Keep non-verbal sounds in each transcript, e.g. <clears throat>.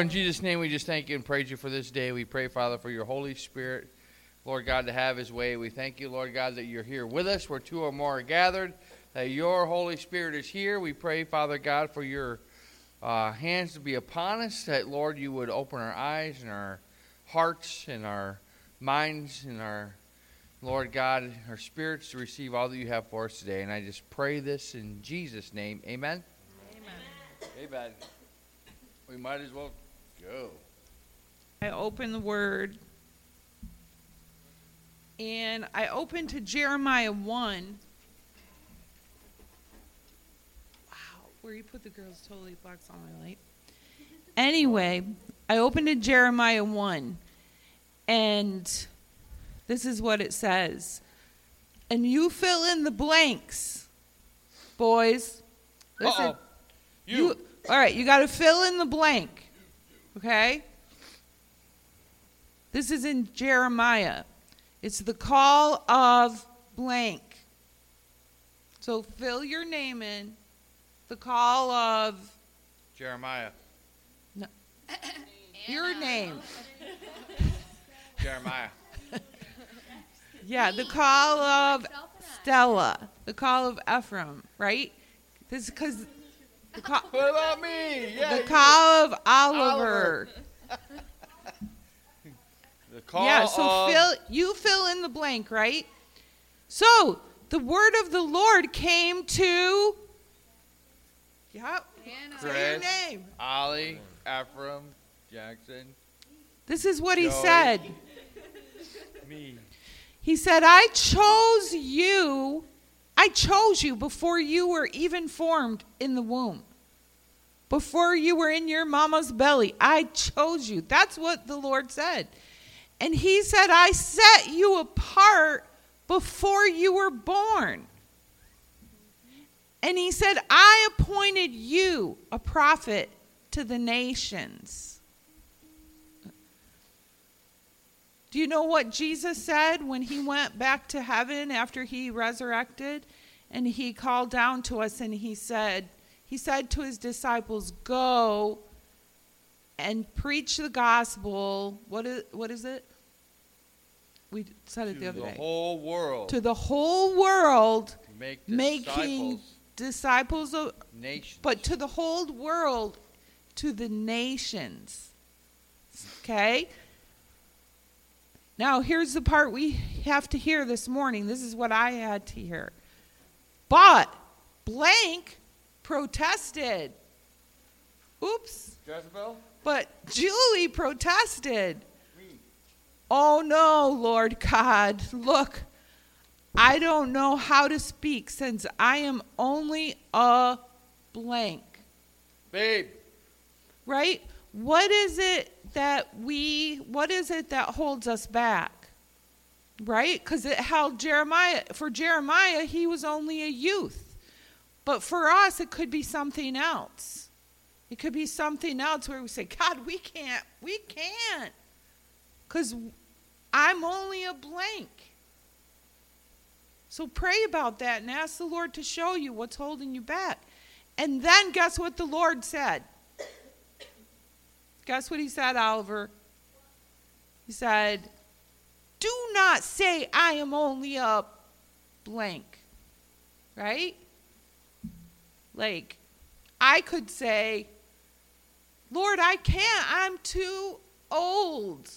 In Jesus' name, we just thank you and praise you for this day. We pray, Father, for your Holy Spirit, Lord God, to have his way. We thank you, Lord God, that you're here with us where two or more are gathered, that your Holy Spirit is here. We pray, Father God, for your uh, hands to be upon us, that, Lord, you would open our eyes and our hearts and our minds and our, Lord God, our spirits to receive all that you have for us today. And I just pray this in Jesus' name. Amen. Amen. Amen. We might as well go. I open the word and I open to Jeremiah 1. Wow, where you put the girls totally blocks all my light. Anyway, I opened to Jeremiah 1 and this is what it says. And you fill in the blanks, boys. Listen. Uh-oh. You. you all right, you got to fill in the blank. Okay? This is in Jeremiah. It's the call of blank. So fill your name in. The call of Jeremiah. your name. <laughs> Jeremiah. Yeah, the call of Stella. The call of Ephraim, right? This is because the call, What about me? Yeah. the you- call of Oliver. <laughs> The call yeah, so of fill you fill in the blank, right? So the word of the Lord came to Yep. Say your name. Ollie, Ephraim, Jackson, This is what he said. <laughs> me. He said, I chose you. I chose you before you were even formed in the womb. Before you were in your mama's belly, I chose you. That's what the Lord said. And he said, I set you apart before you were born. And he said, I appointed you a prophet to the nations. Do you know what Jesus said when he went back to heaven after he resurrected? And he called down to us and he said, he said to his disciples, Go and preach the gospel. What is, what is it? We said it the other the day. To the whole world. to the whole world, make making disciples, of, nations. but to the whole world, to the nations. Okay? Now, here's the part we have to hear this morning. This is what I had to hear. But blank protested. Oops. Jezebel? But Julie protested. Me. Oh no, Lord God. Look, I don't know how to speak since I am only a blank. Babe. Right? What is it that we, what is it that holds us back? Right? Because it held Jeremiah, for Jeremiah, he was only a youth. But for us, it could be something else. It could be something else where we say, God, we can't, we can't. Because I'm only a blank. So pray about that and ask the Lord to show you what's holding you back. And then guess what the Lord said? Guess what he said, Oliver? He said, Do not say I am only a blank. Right? Like, I could say, Lord, I can't. I'm too old.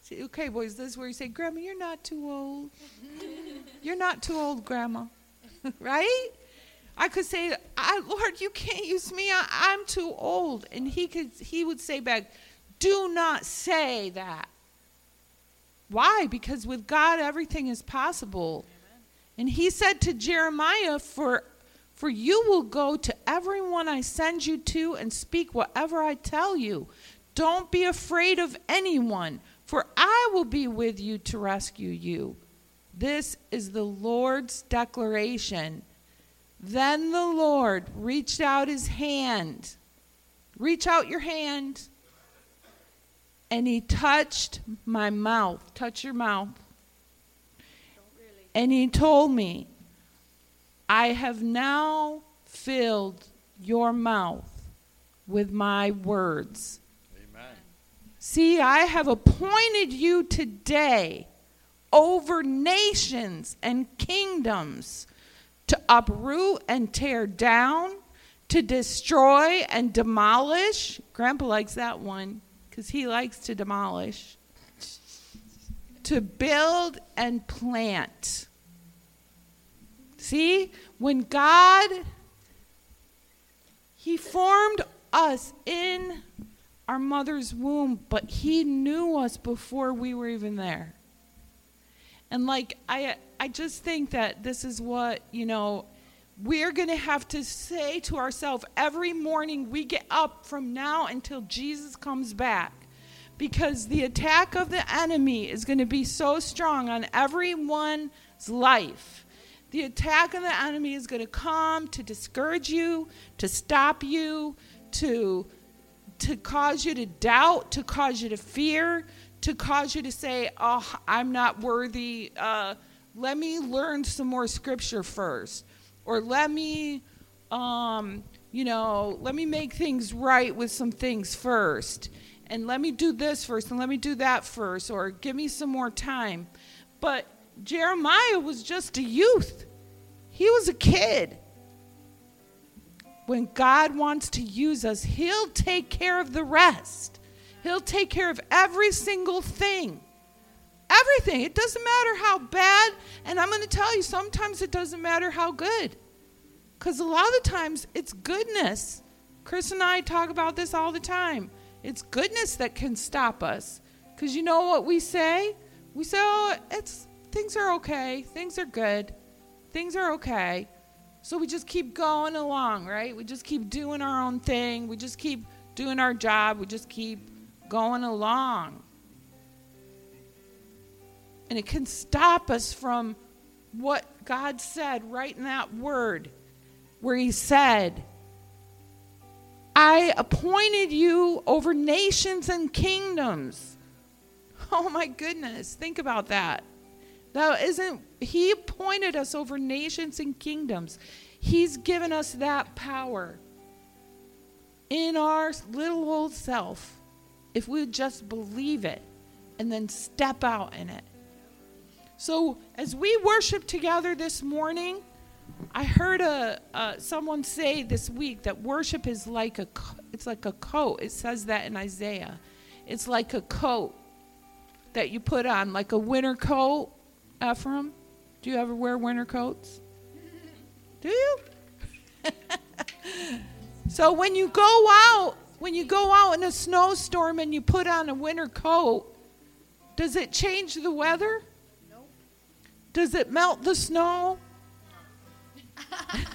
See, okay, boys, this is where you say, Grandma, you're not too old. you're not too old, Grandma. <laughs> right? I could say, I, Lord, you can't use me. I, I'm too old. And he could he would say back, Do not say that. Why? Because with God everything is possible. And he said to Jeremiah, For for you will go to everyone I send you to and speak whatever I tell you. Don't be afraid of anyone, for I will be with you to rescue you. This is the Lord's declaration. Then the Lord reached out his hand. Reach out your hand. And he touched my mouth. Touch your mouth. And he told me, I have now filled your mouth with my words. Amen. See, I have appointed you today over nations and kingdoms to uproot and tear down, to destroy and demolish. Grandpa likes that one because he likes to demolish. To build and plant. See, when God, He formed us in our mother's womb, but He knew us before we were even there. And like I I just think that this is what, you know, we're going to have to say to ourselves every morning we get up from now until Jesus comes back. Because the attack of the enemy is going to be so strong on everyone's life. The attack of the enemy is going to come to discourage you, to stop you, to to cause you to doubt, to cause you to fear, to cause you to say, "Oh, I'm not worthy. Uh, let me learn some more scripture first, or let me, um, you know, let me make things right with some things first, and let me do this first, and let me do that first, or give me some more time." But Jeremiah was just a youth. He was a kid. When God wants to use us, He'll take care of the rest. He'll take care of every single thing. Everything. It doesn't matter how bad, and I'm going to tell you, sometimes it doesn't matter how good. Because a lot of the times it's goodness. Chris and I talk about this all the time. It's goodness that can stop us. Because you know what we say? We say, oh, it's, things are okay. Things are good. Things are okay. So we just keep going along, right? We just keep doing our own thing. We just keep doing our job. We just keep going along. And it can stop us from what God said right in that word, where He said, I appointed you over nations and kingdoms. <laughs> Oh my goodness, think about that. That isn't, He appointed us over nations and kingdoms. He's given us that power in our little old self if we just believe it and then step out in it. So, as we worship together this morning, I heard a, someone say this week that worship is like a it's like a coat. It says that in Isaiah. It's like a coat that you put on, like a winter coat. Ephraim, do you ever wear winter coats? Do you? <laughs> so when you go out, when you go out in a snowstorm and you put on a winter coat, does it change the weather? Does it melt the snow? <laughs>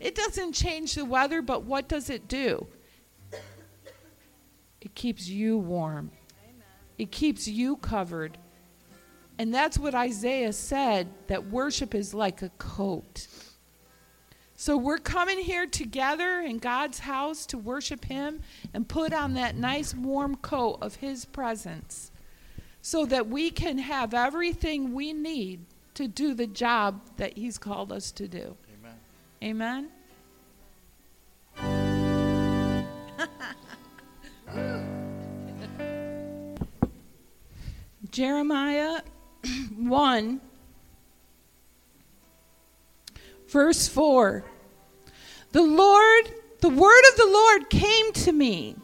it doesn't change the weather, but what does it do? It keeps you warm. It keeps you covered. And that's what Isaiah said that worship is like a coat. So we're coming here together in God's house to worship Him and put on that nice warm coat of His presence so that we can have everything we need to do the job that He's called us to do. Amen. Amen. <laughs> Jeremiah <clears throat> 1, verse 4. The Lord, the word of the Lord came to me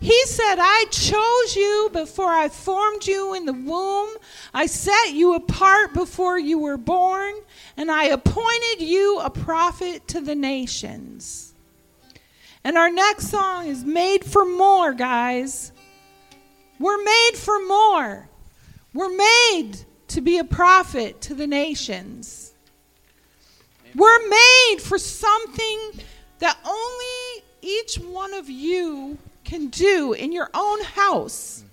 he said, I chose you before I formed you in the womb. I set you apart before you were born, and I appointed you a prophet to the nations. And our next song is Made for More, guys. We're made for more. We're made to be a prophet to the nations. We're made for something that only each one of you can do in your own house.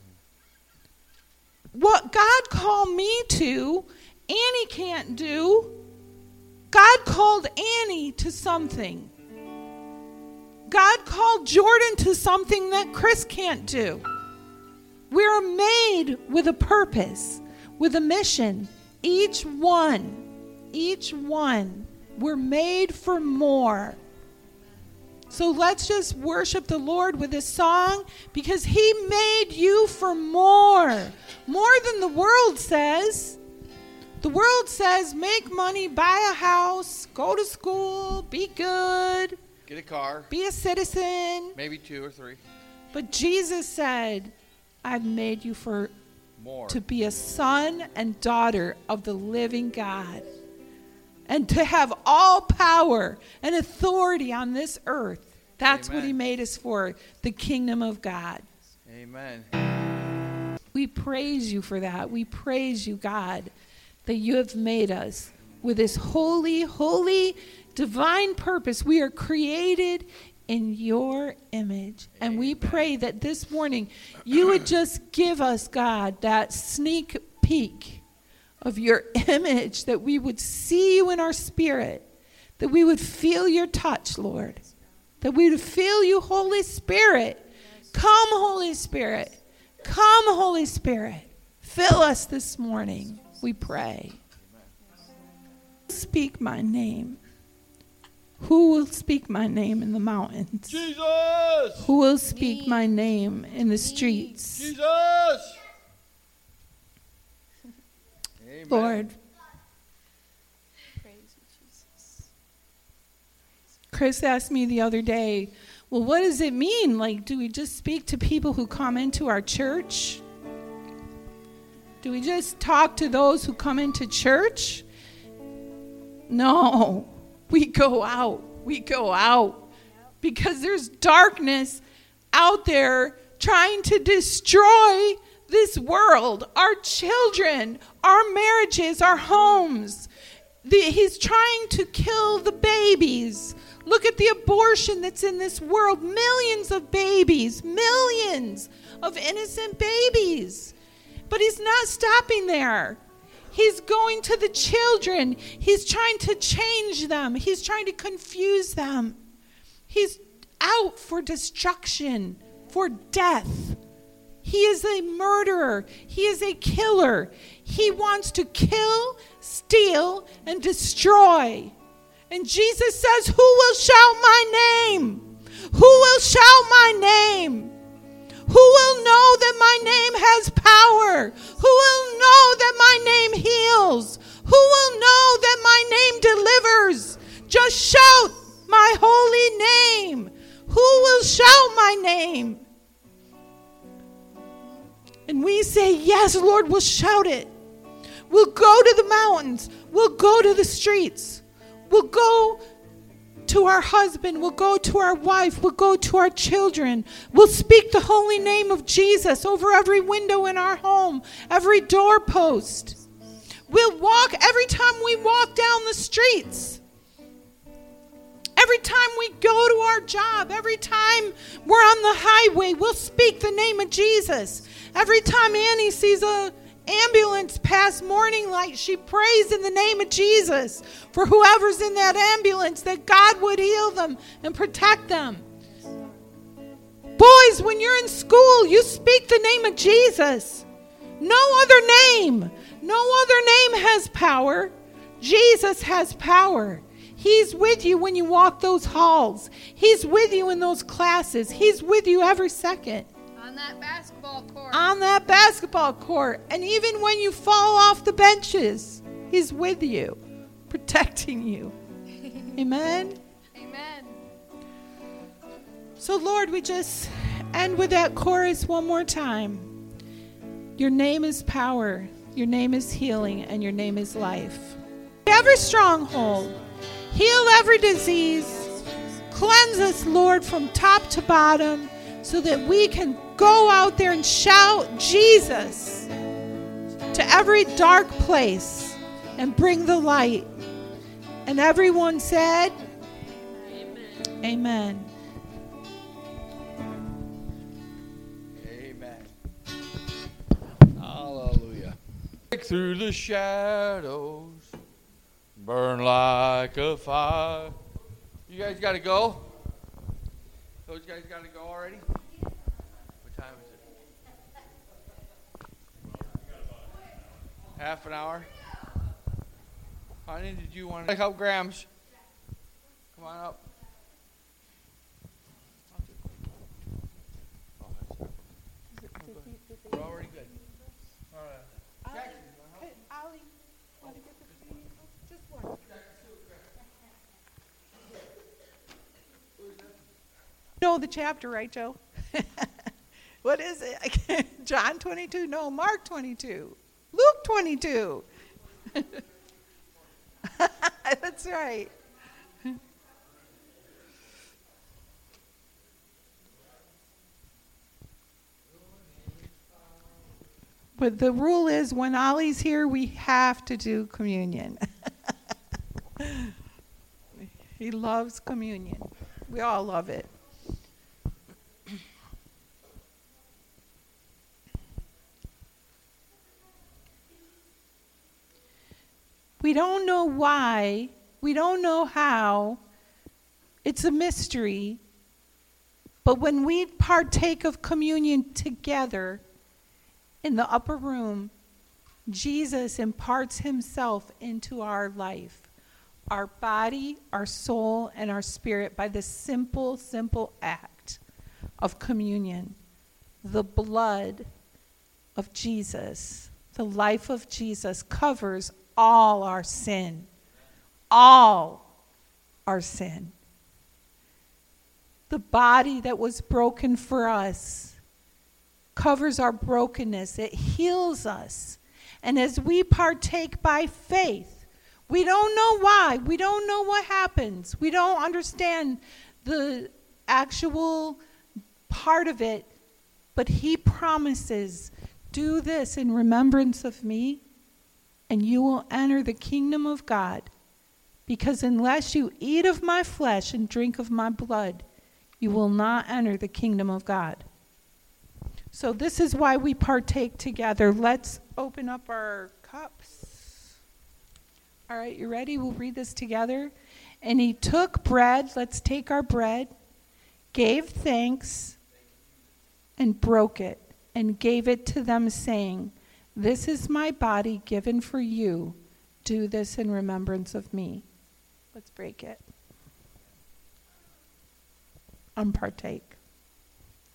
What God called me to, Annie can't do. God called Annie to something. God called Jordan to something that Chris can't do. We're made with a purpose, with a mission. Each one, each one, we're made for more. So let's just worship the Lord with this song because He made you for more. More than the world says. The world says make money, buy a house, go to school, be good, Get a car, be a citizen. maybe two or three But Jesus said, I've made you for more. to be a son and daughter of the living God. And to have all power and authority on this earth. That's what he made us for, the kingdom of God. Amen. We praise you for that. We praise you, God, that you have made us with this holy, holy, divine purpose. We are created in your image. And we pray that this morning you would just give us, God, that sneak peek of your image, that we would see you in our spirit, that we would feel your touch, Lord, that we would feel you, Holy Spirit. Come, Holy Spirit. Come, Holy Spirit. Fill us this morning, we pray. Speak my name. Who will speak my name in the mountains? Jesus! Who will speak my name in the streets? Jesus! Amen. Lord, Chris asked me the other day, well, what does it mean? Like, do we just speak to people who come into our church? Do we just talk to those who come into church? No, we go out. We go out because there's darkness out there trying to destroy this world, our children, our marriages, our homes. The, he's trying to kill the babies. Look at the abortion that's in this world. Millions of babies, millions of innocent babies. But he's not stopping there. He's going to the children. He's trying to change them. He's trying to confuse them. He's out for destruction, for death. He is a murderer. He is a killer. He wants to kill, steal, and destroy. And Jesus says, Who will shout my name? Who will shout my name? Who will know that my name has power? Who will know that my name heals? Who will know that my name delivers? Just shout my holy name. Who will shout my name? And we say, Yes, Lord, we'll shout it. We'll go to the mountains. We'll go to the streets. We'll go to our husband. We'll go to our wife. We'll go to our children. We'll speak the holy name of Jesus over every window in our home, every doorpost. We'll walk every time we walk down the streets. Every time we go to our job, every time we're on the highway, we'll speak the name of Jesus. Every time Annie sees a ambulance pass morning light, she prays in the name of Jesus for whoever's in that ambulance that God would heal them and protect them. Boys, when you're in school, you speak the name of Jesus. No other name, no other name has power. Jesus has power. He's with you when you walk those halls. He's with you in those classes. He's with you every second On that basketball court. on that basketball court. And even when you fall off the benches, He's with you, <laughs> protecting you. <laughs> Amen. Amen. So, Lord, we just end with that chorus one more time. Your name is power, your name is healing, and your name is life. Every stronghold, heal every disease, cleanse us, Lord, from top to bottom, so that we can go out there and shout Jesus to every dark place and bring the light. And everyone said, Amen. Amen. Hallelujah. Break through the shadows, burn like a fire. You guys got to go? Those guys got to go already? What time is it? Half an hour? Honey, did you want to help Grams? Come on up. Know the chapter, right, Joe? <laughs> what is it? <laughs> John 22? No, Mark 22. Luke 22. <laughs> That's right. But the rule is when Ollie's here, we have to do communion. he loves communion. We all love it. Don't know why, we don't know how. It's a mystery. But when we partake of communion together in the upper room, Jesus imparts himself into our life, our body, our soul, and our spirit by the simple, simple act of communion. The blood of Jesus, the life of Jesus covers all our sin. All our sin. The body that was broken for us covers our brokenness, it heals us. And as we partake by faith, we don't know why, we don't know what happens, we don't understand the actual part of it, but He promises do this in remembrance of me and you will enter the kingdom of God. Because unless you eat of my flesh and drink of my blood, you will not enter the kingdom of God. So, this is why we partake together. Let's open up our cups. All right, you ready? We'll read this together. And he took bread, let's take our bread, gave thanks, and broke it, and gave it to them, saying, this is my body given for you. Do this in remembrance of me. Let's break it. Unpartake.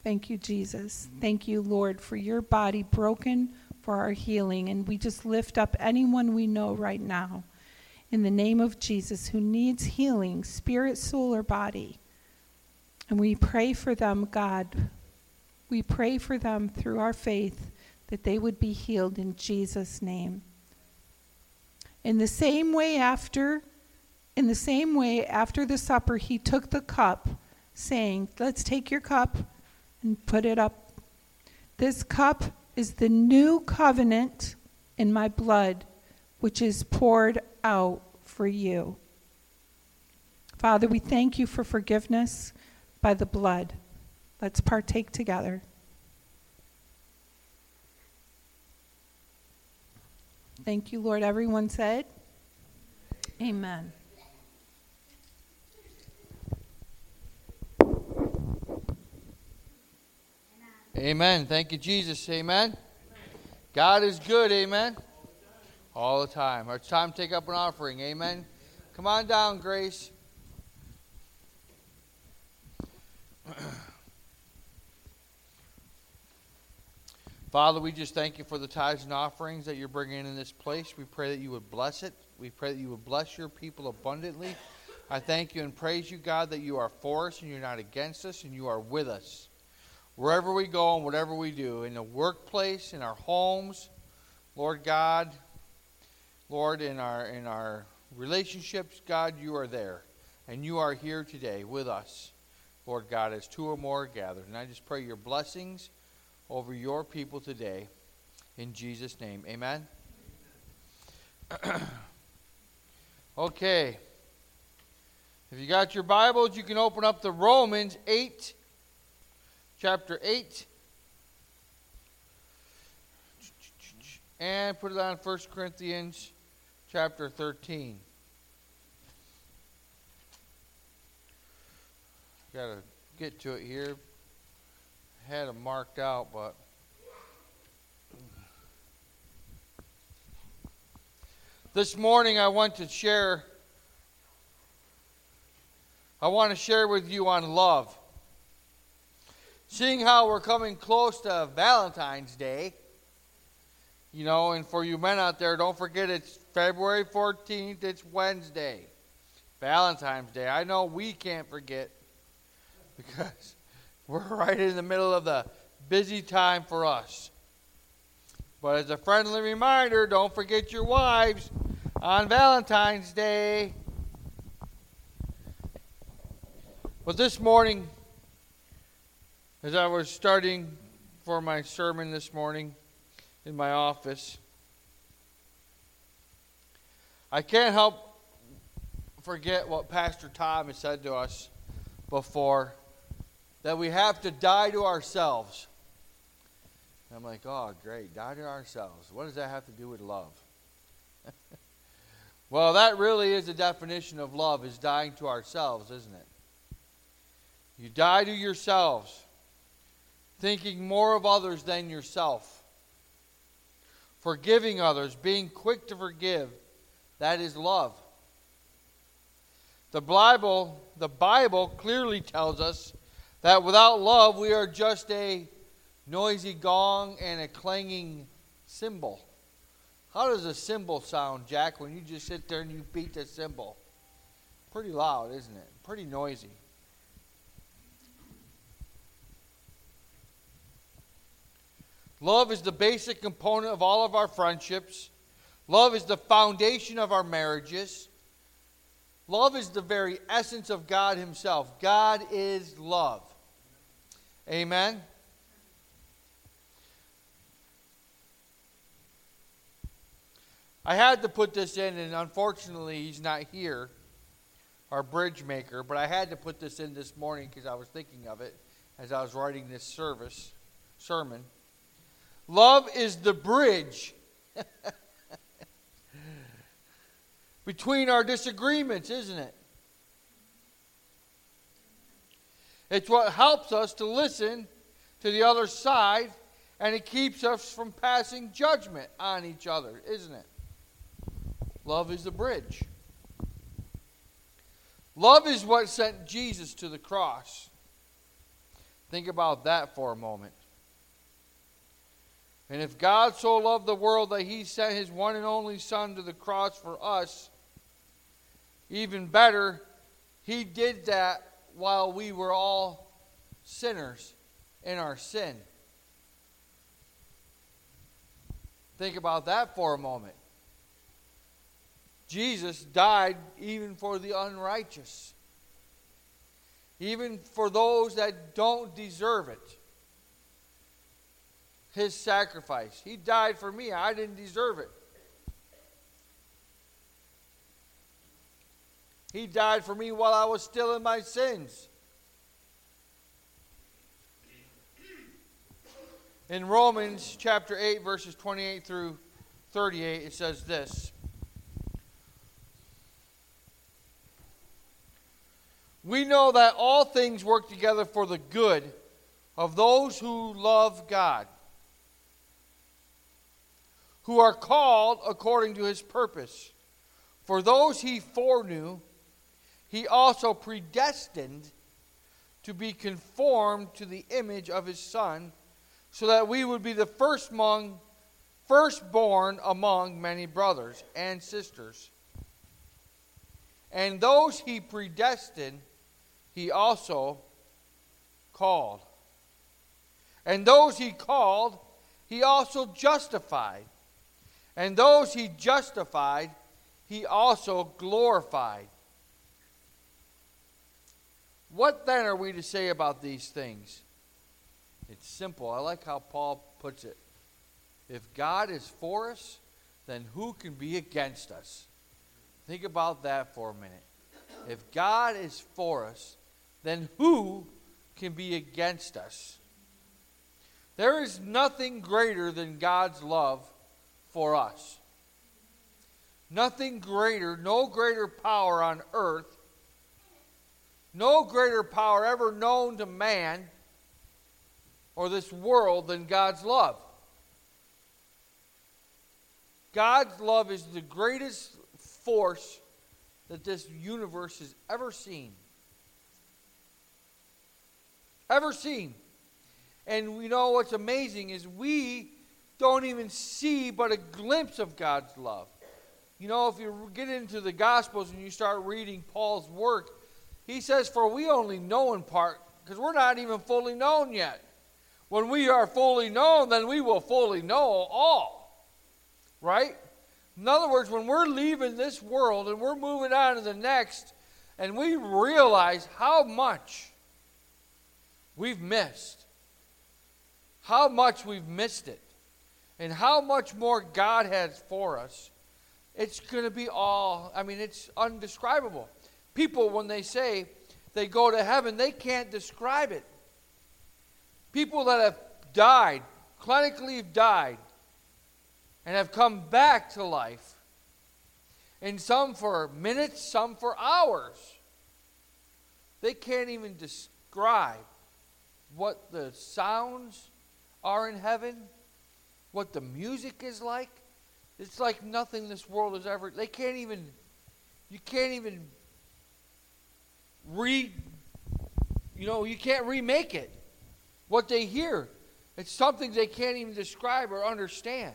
Thank you, Jesus. Thank you, Lord, for your body broken for our healing. And we just lift up anyone we know right now in the name of Jesus who needs healing, spirit, soul, or body. And we pray for them, God. We pray for them through our faith that they would be healed in Jesus' name. In the same way after in the same way after the supper he took the cup saying, "Let's take your cup and put it up. This cup is the new covenant in my blood, which is poured out for you." Father, we thank you for forgiveness by the blood. Let's partake together. Thank you, Lord. Everyone said, Amen. Amen. Thank you, Jesus. Amen. God is good. Amen. All the time. It's time to take up an offering. Amen. Come on down, Grace. <clears throat> Father, we just thank you for the tithes and offerings that you're bringing in this place. We pray that you would bless it. We pray that you would bless your people abundantly. I thank you and praise you, God, that you are for us and you're not against us and you are with us. Wherever we go and whatever we do, in the workplace, in our homes, Lord God, Lord, in our in our relationships, God, you are there. And you are here today with us, Lord God, as two or more are gathered. And I just pray your blessings over your people today. In Jesus' name. Amen. <clears throat> okay. If you got your Bibles, you can open up to Romans 8, chapter 8. And put it on 1 Corinthians chapter 13. Got to get to it here had them marked out, but this morning I want to share I want to share with you on love. Seeing how we're coming close to Valentine's Day, you know, and for you men out there, don't forget it's February 14th, it's Wednesday. Valentine's Day. I know we can't forget <laughs> because we're <laughs> right in the middle of the busy time for us. But as a friendly reminder, don't forget your wives on Valentine's Day. But this morning, as I was starting for my sermon this morning in my office, I can't help forget what Pastor Tom has said to us before that we have to die to ourselves. And I'm like, oh, great, die to ourselves. What does that have to do with love? <laughs> well, that really is the definition of love is dying to ourselves, isn't it? You die to yourselves, thinking more of others than yourself. Forgiving others, being quick to forgive, that is love. The Bible, the Bible clearly tells us that without love we are just a noisy gong and a clanging cymbal. How does a cymbal sound, Jack, when you just sit there and you beat the cymbal? Pretty loud, isn't it? Pretty noisy. Love is the basic component of all of our friendships. Love is the foundation of our marriages. Love is the very essence of God Himself. God is love. Amen. I had to put this in, and unfortunately, he's not here, our bridge maker, but I had to put this in this morning because I was thinking of it as I was writing this service, sermon. Love is the bridge <laughs> between our disagreements, isn't it? It's what helps us to listen to the other side, and it keeps us from passing judgment on each other, isn't it? Love is the bridge. Love is what sent Jesus to the cross. Think about that for a moment. And if God so loved the world that he sent his one and only Son to the cross for us, even better, he did that while we were all sinners in our sin. Think about that for a moment. Jesus died even for the unrighteous, even for those that don't deserve it his sacrifice. He died for me. I didn't deserve it. He died for me while I was still in my sins. In Romans chapter 8, verses 28 through 38, it says this We know that all things work together for the good of those who love God who are called according to his purpose. For those he foreknew, he also predestined to be conformed to the image of his son, so that we would be the first among, firstborn among many brothers and sisters. And those he predestined, he also called. And those he called, he also justified. And those he justified, he also glorified. What then are we to say about these things? It's simple. I like how Paul puts it. If God is for us, then who can be against us? Think about that for a minute. If God is for us, then who can be against us? There is nothing greater than God's love for us. Nothing greater, no greater power on earth, no greater power ever known to man or this world than God's love. God's love is the greatest force that this universe has ever seen. Ever seen. And we know what's amazing is we don't even see but a glimpse of God's love. You know, if you get into the Gospels and you start reading Paul's work, he says, For we only know in part, because we're not even fully known yet. When we are fully known, then we will fully know all. Right? In other words, when we're leaving this world and we're moving on to the next, and we realize how much we've missed, how much we've missed it, and how much more God has for us, it's going to be all, I mean, it's undescribable. People, when they say they go to heaven, they can't describe it. People that have died, clinically have died, and have come back to life. And some for minutes, some for hours. They can't even describe what the sounds are in heaven, what the music is like. It's like nothing this world has ever. They can't even. You can't even re. You know, you can't remake it. What they hear, it's something they can't even describe or understand.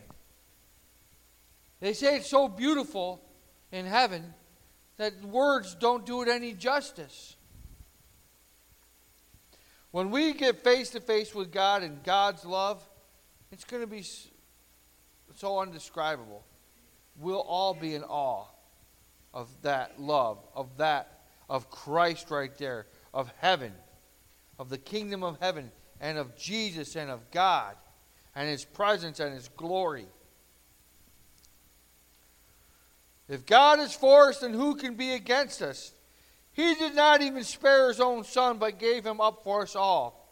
They say it's so beautiful in heaven that words don't do it any justice. When we get face to face with God and God's love, it's going to be so undescribable. We'll all be in awe of that love, of that, of Christ right there, of heaven, of the kingdom of heaven, and of Jesus and of God, and His presence and His glory. If God is for us, then who can be against us? He did not even spare his own son, but gave him up for us all.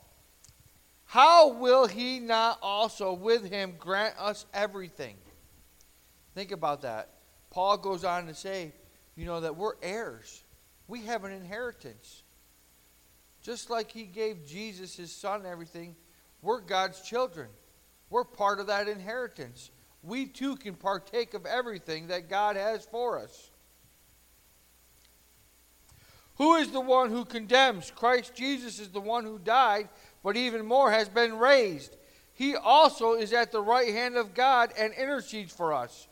How will he not also with him grant us everything? Think about that. Paul goes on to say, you know, that we're heirs. We have an inheritance. Just like he gave Jesus his son everything, we're God's children. We're part of that inheritance we too can partake of everything that God has for us. Who is the one who condemns? Christ Jesus is the one who died, but even more has been raised. He also is at the right hand of God and intercedes for us.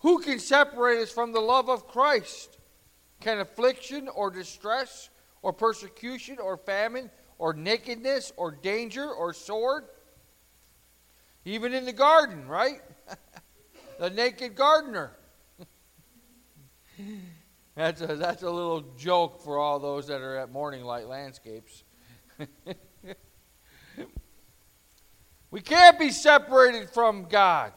Who can separate us from the love of Christ? Can affliction or distress or persecution or famine or nakedness or danger or sword? Even in the garden, right? <laughs> the naked gardener. <laughs> that's, a, that's a little joke for all those that are at Morning Light Landscapes. <laughs> we can't be separated from God.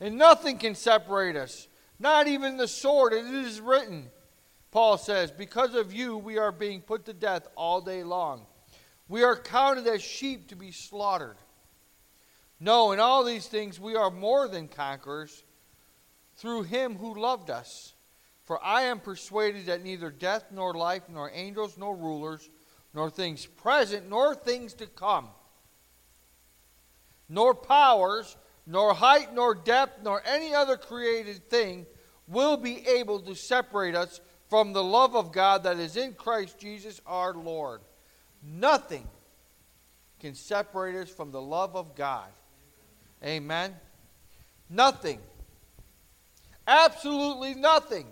And nothing can separate us, not even the sword. It is written, Paul says, Because of you we are being put to death all day long. We are counted as sheep to be slaughtered. No, in all these things we are more than conquerors through him who loved us. For I am persuaded that neither death, nor life, nor angels, nor rulers, nor things present, nor things to come, nor powers, nor height, nor depth, nor any other created thing will be able to separate us from the love of God that is in Christ Jesus our Lord. Nothing can separate us from the love of God. Amen. Nothing. Absolutely nothing.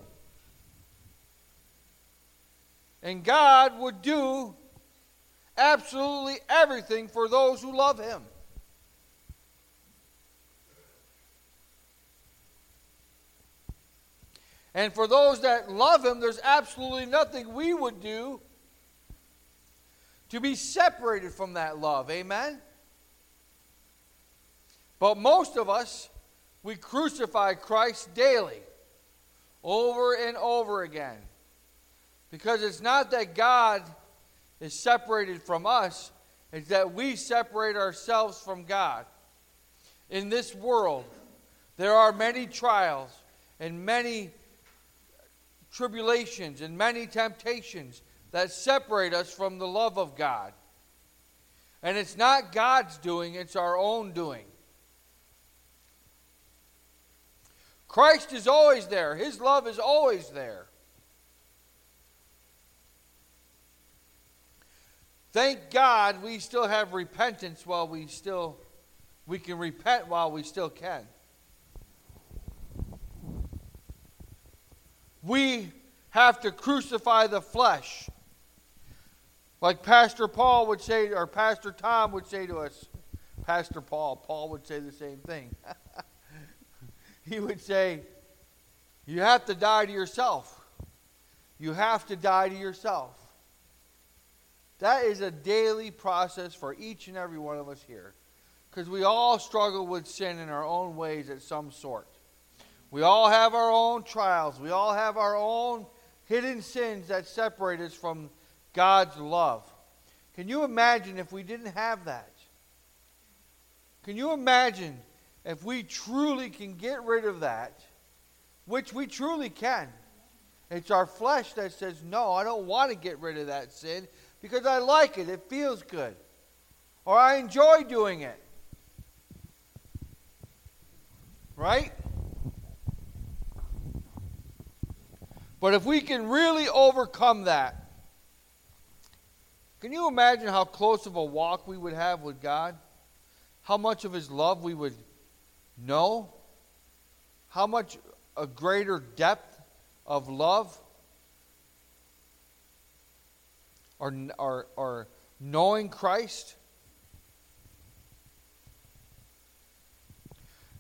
And God would do absolutely everything for those who love Him. And for those that love Him, there's absolutely nothing we would do to be separated from that love. Amen? But most of us, we crucify Christ daily, over and over again. Because it's not that God is separated from us, it's that we separate ourselves from God. In this world, there are many trials and many tribulations and many temptations that separate us from the love of God. And it's not God's doing, it's our own doing. Christ is always there, His love is always there. Thank God we still have repentance while we still we can repent while we still can. We have to crucify the flesh. Like Pastor Paul would say, or Pastor Tom would say to us, Pastor Paul, Paul would say the same thing. <laughs> he would say, You have to die to yourself. You have to die to yourself. That is a daily process for each and every one of us here. Because we all struggle with sin in our own ways at some sort. We all have our own trials. We all have our own hidden sins that separate us from God's love. Can you imagine if we didn't have that? Can you imagine if we truly can get rid of that, which we truly can? It's our flesh that says, No, I don't want to get rid of that sin because I like it. It feels good. Or I enjoy doing it. Right? But if we can really overcome that, can you imagine how close of a walk we would have with God? How much of His love we would know? How much a greater depth of love or, or, or knowing Christ?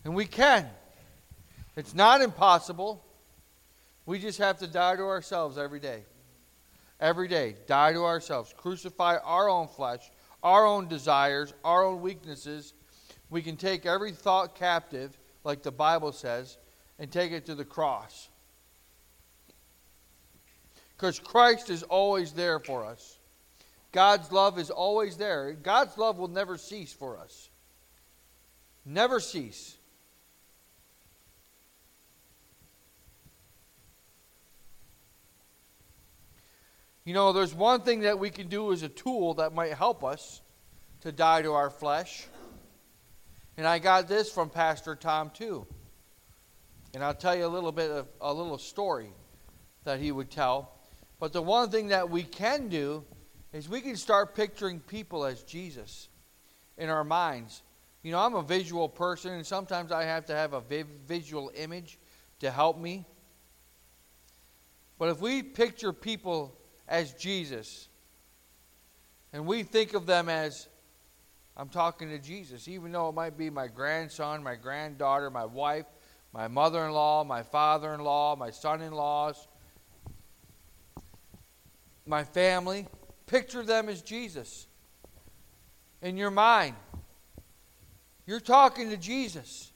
And we can. It's not impossible. We just have to die to ourselves every day. Every day, die to ourselves. Crucify our own flesh, our own desires, our own weaknesses. We can take every thought captive, like the Bible says, and take it to the cross. Because Christ is always there for us. God's love is always there. God's love will never cease for us. Never cease. You know, there's one thing that we can do as a tool that might help us to die to our flesh. And I got this from Pastor Tom too. And I'll tell you a little bit of a little story that he would tell. But the one thing that we can do is we can start picturing people as Jesus in our minds. You know, I'm a visual person, and sometimes I have to have a visual image to help me. But if we picture people as Jesus. And we think of them as, I'm talking to Jesus, even though it might be my grandson, my granddaughter, my wife, my mother in law, my father in law, my son in laws, my family. Picture them as Jesus in your mind. You're talking to Jesus.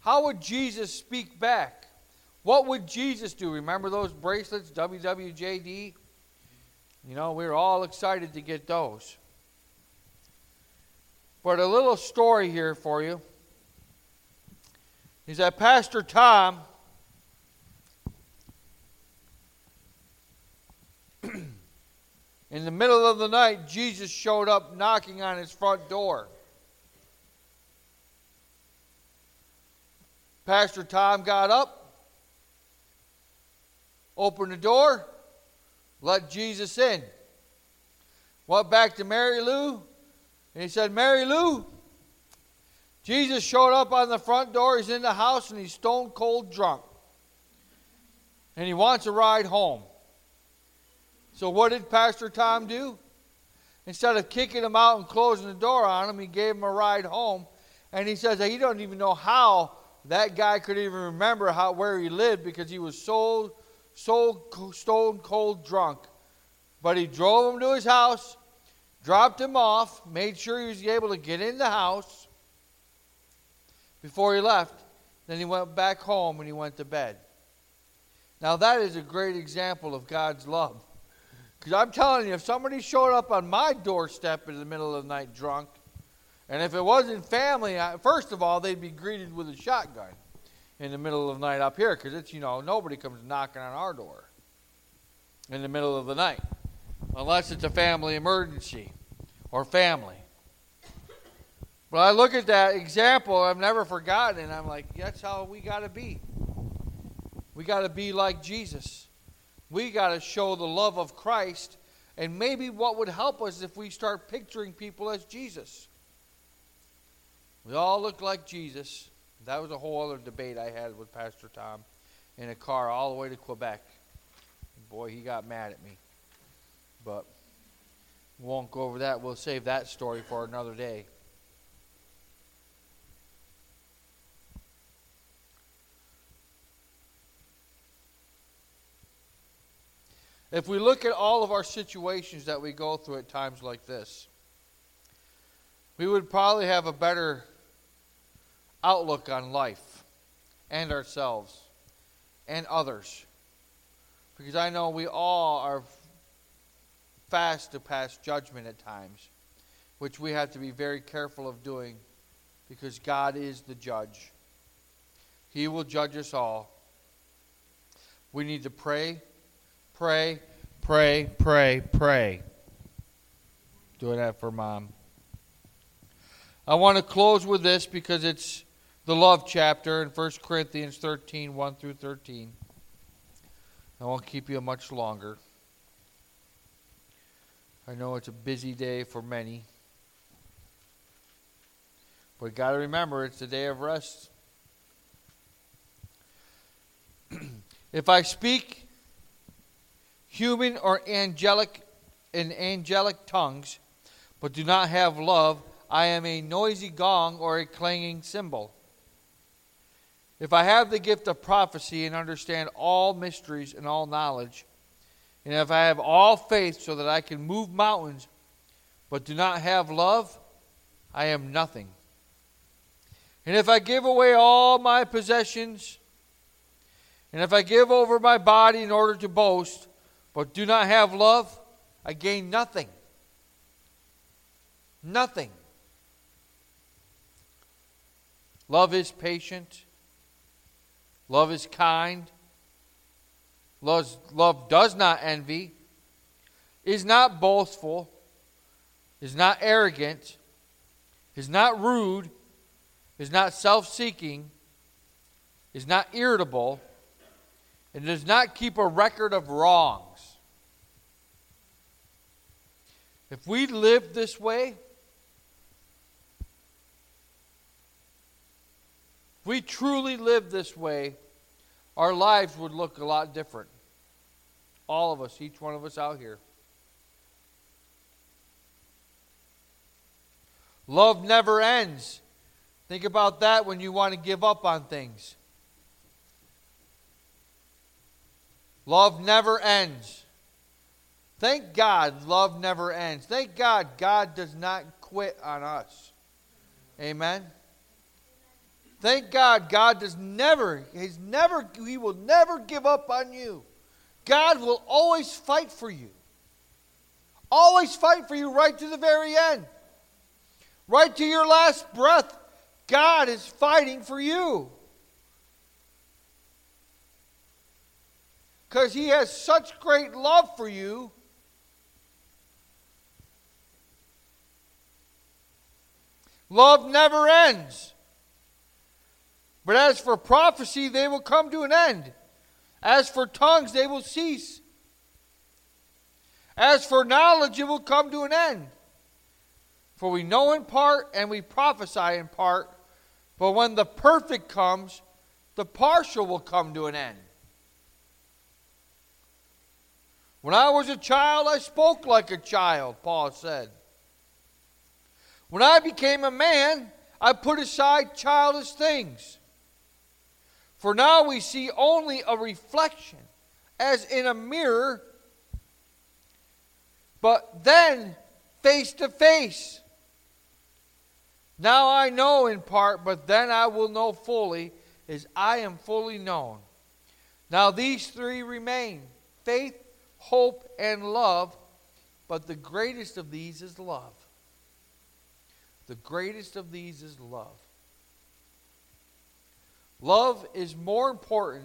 How would Jesus speak back? What would Jesus do? Remember those bracelets, WWJD? You know, we were all excited to get those. But a little story here for you is that Pastor Tom <clears throat> in the middle of the night, Jesus showed up knocking on his front door. Pastor Tom got up, opened the door, let Jesus in. Went back to Mary Lou, and he said, Mary Lou, Jesus showed up on the front door. He's in the house, and he's stone cold drunk. And he wants a ride home. So, what did Pastor Tom do? Instead of kicking him out and closing the door on him, he gave him a ride home. And he says that he don't even know how that guy could even remember how where he lived because he was so so stone cold drunk. But he drove him to his house, dropped him off, made sure he was able to get in the house before he left. Then he went back home and he went to bed. Now, that is a great example of God's love. Because I'm telling you, if somebody showed up on my doorstep in the middle of the night drunk, and if it wasn't family, first of all, they'd be greeted with a shotgun in the middle of the night up here because it's, you know, nobody comes knocking on our door in the middle of the night unless it's a family emergency or family. But I look at that example, I've never forgotten, and I'm like, that's how we got to be. We got to be like Jesus. We got to show the love of Christ. And maybe what would help us if we start picturing people as Jesus. We all look like Jesus. That was a whole other debate I had with Pastor Tom in a car all the way to Quebec. Boy, he got mad at me. But Won't go over that. We'll save that story for another day. If we look at all of our situations that we go through at times like this, we would probably have a better outlook on life and ourselves and others. Because I know we all are fast to pass judgment at times, which we have to be very careful of doing because God is the judge. He will judge us all. We need to pray pray, pray, pray, pray. Doing that for mom. I want to close with this because it's the love chapter in 1 Corinthians 13 1 through 13. I won't keep you much longer. I know it's a busy day for many. But you've got to remember, it's a day of rest. <clears throat> if I speak human or angelic in angelic tongues, but do not have love, I am a noisy gong or a clanging cymbal. If I have the gift of prophecy and understand all mysteries and all knowledge, and if I have all faith so that I can move mountains, but do not have love, I am nothing. And if I give away all my possessions, and if I give over my body in order to boast, but do not have love, I gain nothing. Nothing. Love is patient. Love is kind. Love, does not envy, is not boastful, is not arrogant, is not rude, is not self seeking, is not irritable, and does not keep a record of wrongs. If we lived this way, if we truly lived this way, our lives would look a lot different. All of us, each one of us out here. Love never ends. Think about that when you want to give up on things. Love never ends. Thank God love never ends. Thank God God does not quit on us. Amen. Thank God God does never, He's never, He will never give up on you. God will always fight for you. Always fight for you right to the very end. Right to your last breath, God is fighting for you. Because He has such great love for you Love never ends. But as for prophecy, they will come to an end. As for tongues, they will cease. As for knowledge, it will come to an end. For we know in part and we prophesy in part, but when the perfect comes, the partial will come to an end. When I was a child, I spoke like a child, Paul said. When I became a man, I put aside childish things. For now we see only a reflection, as in a mirror, but then face to face. Now I know in part, but then I will know fully, as I am fully known. Now these three remain faith, hope, and love, but the greatest of these is love. The greatest of these is love. Love is more important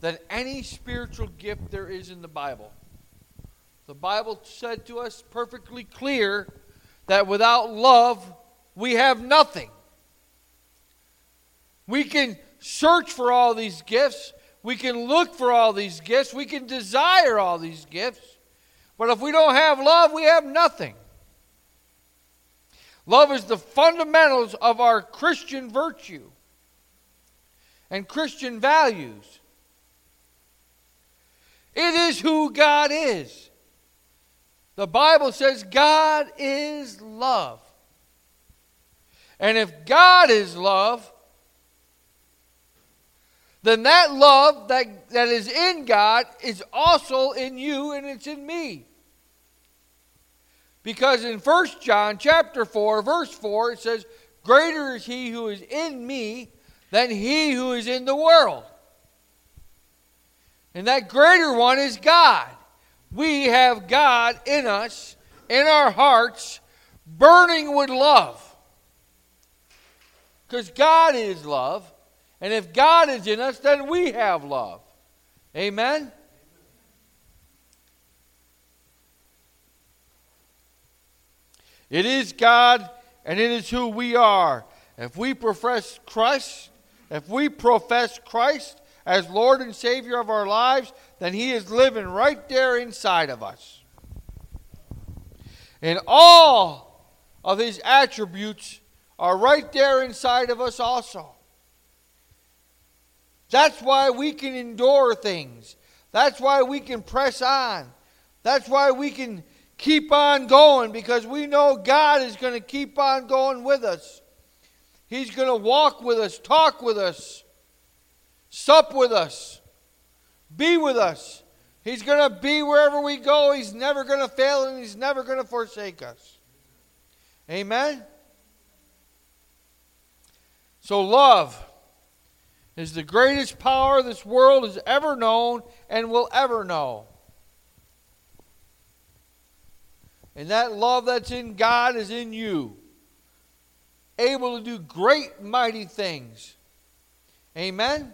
than any spiritual gift there is in the Bible. The Bible said to us perfectly clear that without love, we have nothing. We can search for all these gifts. We can look for all these gifts. We can desire all these gifts. But if we don't have love, we have nothing. Love is the fundamentals of our Christian virtue and Christian values. It is who God is. The Bible says God is love. And if God is love, then that love that, that is in God is also in you and it's in me. Because in 1 John chapter 4, verse 4, it says, Greater is he who is in me than he who is in the world. And that greater one is God. We have God in us, in our hearts, burning with love. Because God is love. And if God is in us, then we have love. Amen? It is God and it is who we are. If we profess Christ, if we profess Christ as Lord and Savior of our lives, then He is living right there inside of us. And all of His attributes are right there inside of us also. That's why we can endure things. That's why we can press on. That's why we can keep on going because we know God is going to keep on going with us. He's going to walk with us, talk with us, sup with us, be with us. He's going to be wherever we go. He's never going to fail and He's never going to forsake us. Amen? So, love is the greatest power this world has ever known and will ever know. And that love that's in God is in you, able to do great, mighty things. Amen?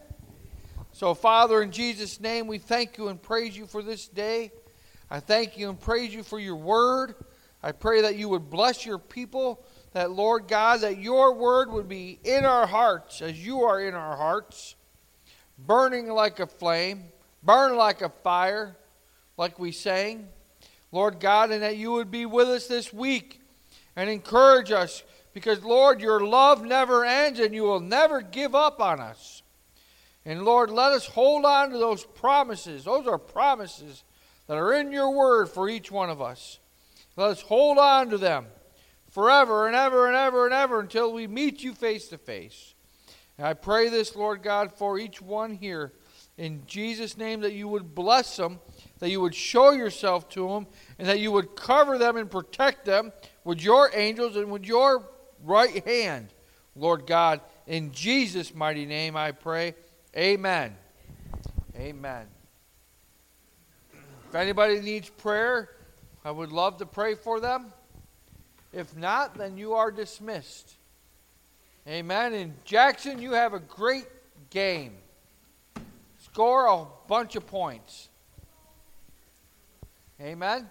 So, Father, in Jesus' name, we thank you and praise you for this day. I thank you and praise you for your word. I pray that you would bless your people, that, Lord God, that your word would be in our hearts as you are in our hearts, burning like a flame, burn like a fire, like we sang. Lord God, and that you would be with us this week and encourage us because, Lord, your love never ends and you will never give up on us. And, Lord, let us hold on to those promises. Those are promises that are in your word for each one of us. Let us hold on to them forever and ever and ever and ever until we meet you face to face. And I pray this, Lord God, for each one here in Jesus' name that you would bless them that you would show yourself to them, and that you would cover them and protect them with your angels and with your right hand, Lord God. In Jesus' mighty name I pray. Amen. Amen. If anybody needs prayer, I would love to pray for them. If not, then you are dismissed. Amen. And Jackson, you have a great game. Score a bunch of points. Amen.